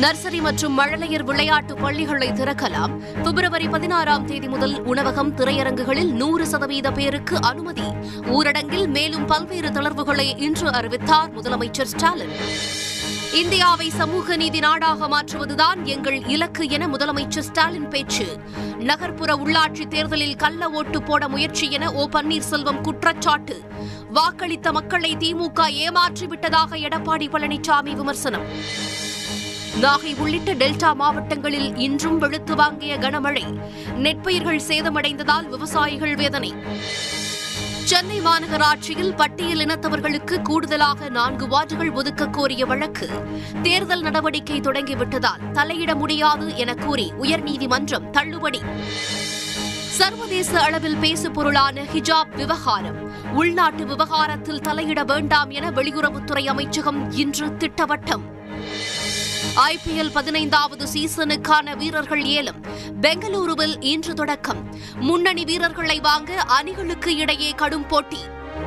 Nursery மற்றும் மழலையர் விளையாட்டு பள்ளிகளை திறக்கலாம். பிப்ரவரி பதினாறாம் தேதி முதல் உணவகம் திரையரங்குகளில் நூறு சதவீத பேருக்கு அனுமதி. ஊரடங்கில் மேலும் பல்வேறு தளர்வுகளை இன்று அறிவித்தார் முதலமைச்சர் ஸ்டாலின். இந்தியாவை சமூக நீதி நாடாக மாற்றுவதுதான் எங்கள் இலக்கு என முதலமைச்சர் ஸ்டாலின் பேச்சு. நகர்ப்புற உள்ளாட்சி தேர்தலில் கள்ள ஓட்டு போட முயற்சி என ஓ பன்னீர்செல்வம் குற்றச்சாட்டு. வாக்களித்த மக்களை திமுக ஏமாற்றிவிட்டதாக எடப்பாடி பழனிசாமி விமர்சனம். நாகை உள்ளிட்ட டெல்டா மாவட்டங்களில் இன்றும் வெளுத்து வாங்கிய கனமழை. நெற்பயிர்கள் சேதமடைந்ததால் விவசாயிகள் வேதனை. சென்னை மாநகராட்சியில் பட்டியல் இனத்தவர்களுக்கு கூடுதலாக நான்கு வார்டுகள் ஒதுக்க கோரிய வழக்கு. தேர்தல் நடவடிக்கை தொடங்கிவிட்டதால் தலையிட முடியாது என கூறி உயர்நீதிமன்றம் தள்ளுபடி. சர்வதேச அளவில் பேசு பொருளான ஹிஜாப் விவகாரம். உள்நாட்டு விவகாரத்தில் தலையிட வேண்டாம் என வெளியுறவுத்துறை அமைச்சகம் இன்று திட்டவட்டம். ஐபிஎல் பதினைந்தாவது சீசனுக்கான வீரர்கள் ஏலம். பெங்களூருவில் இன்று தொடக்கம். முன்னணி வீரர்களை வாங்க அணிகளுக்கு இடையே கடும் போட்டி.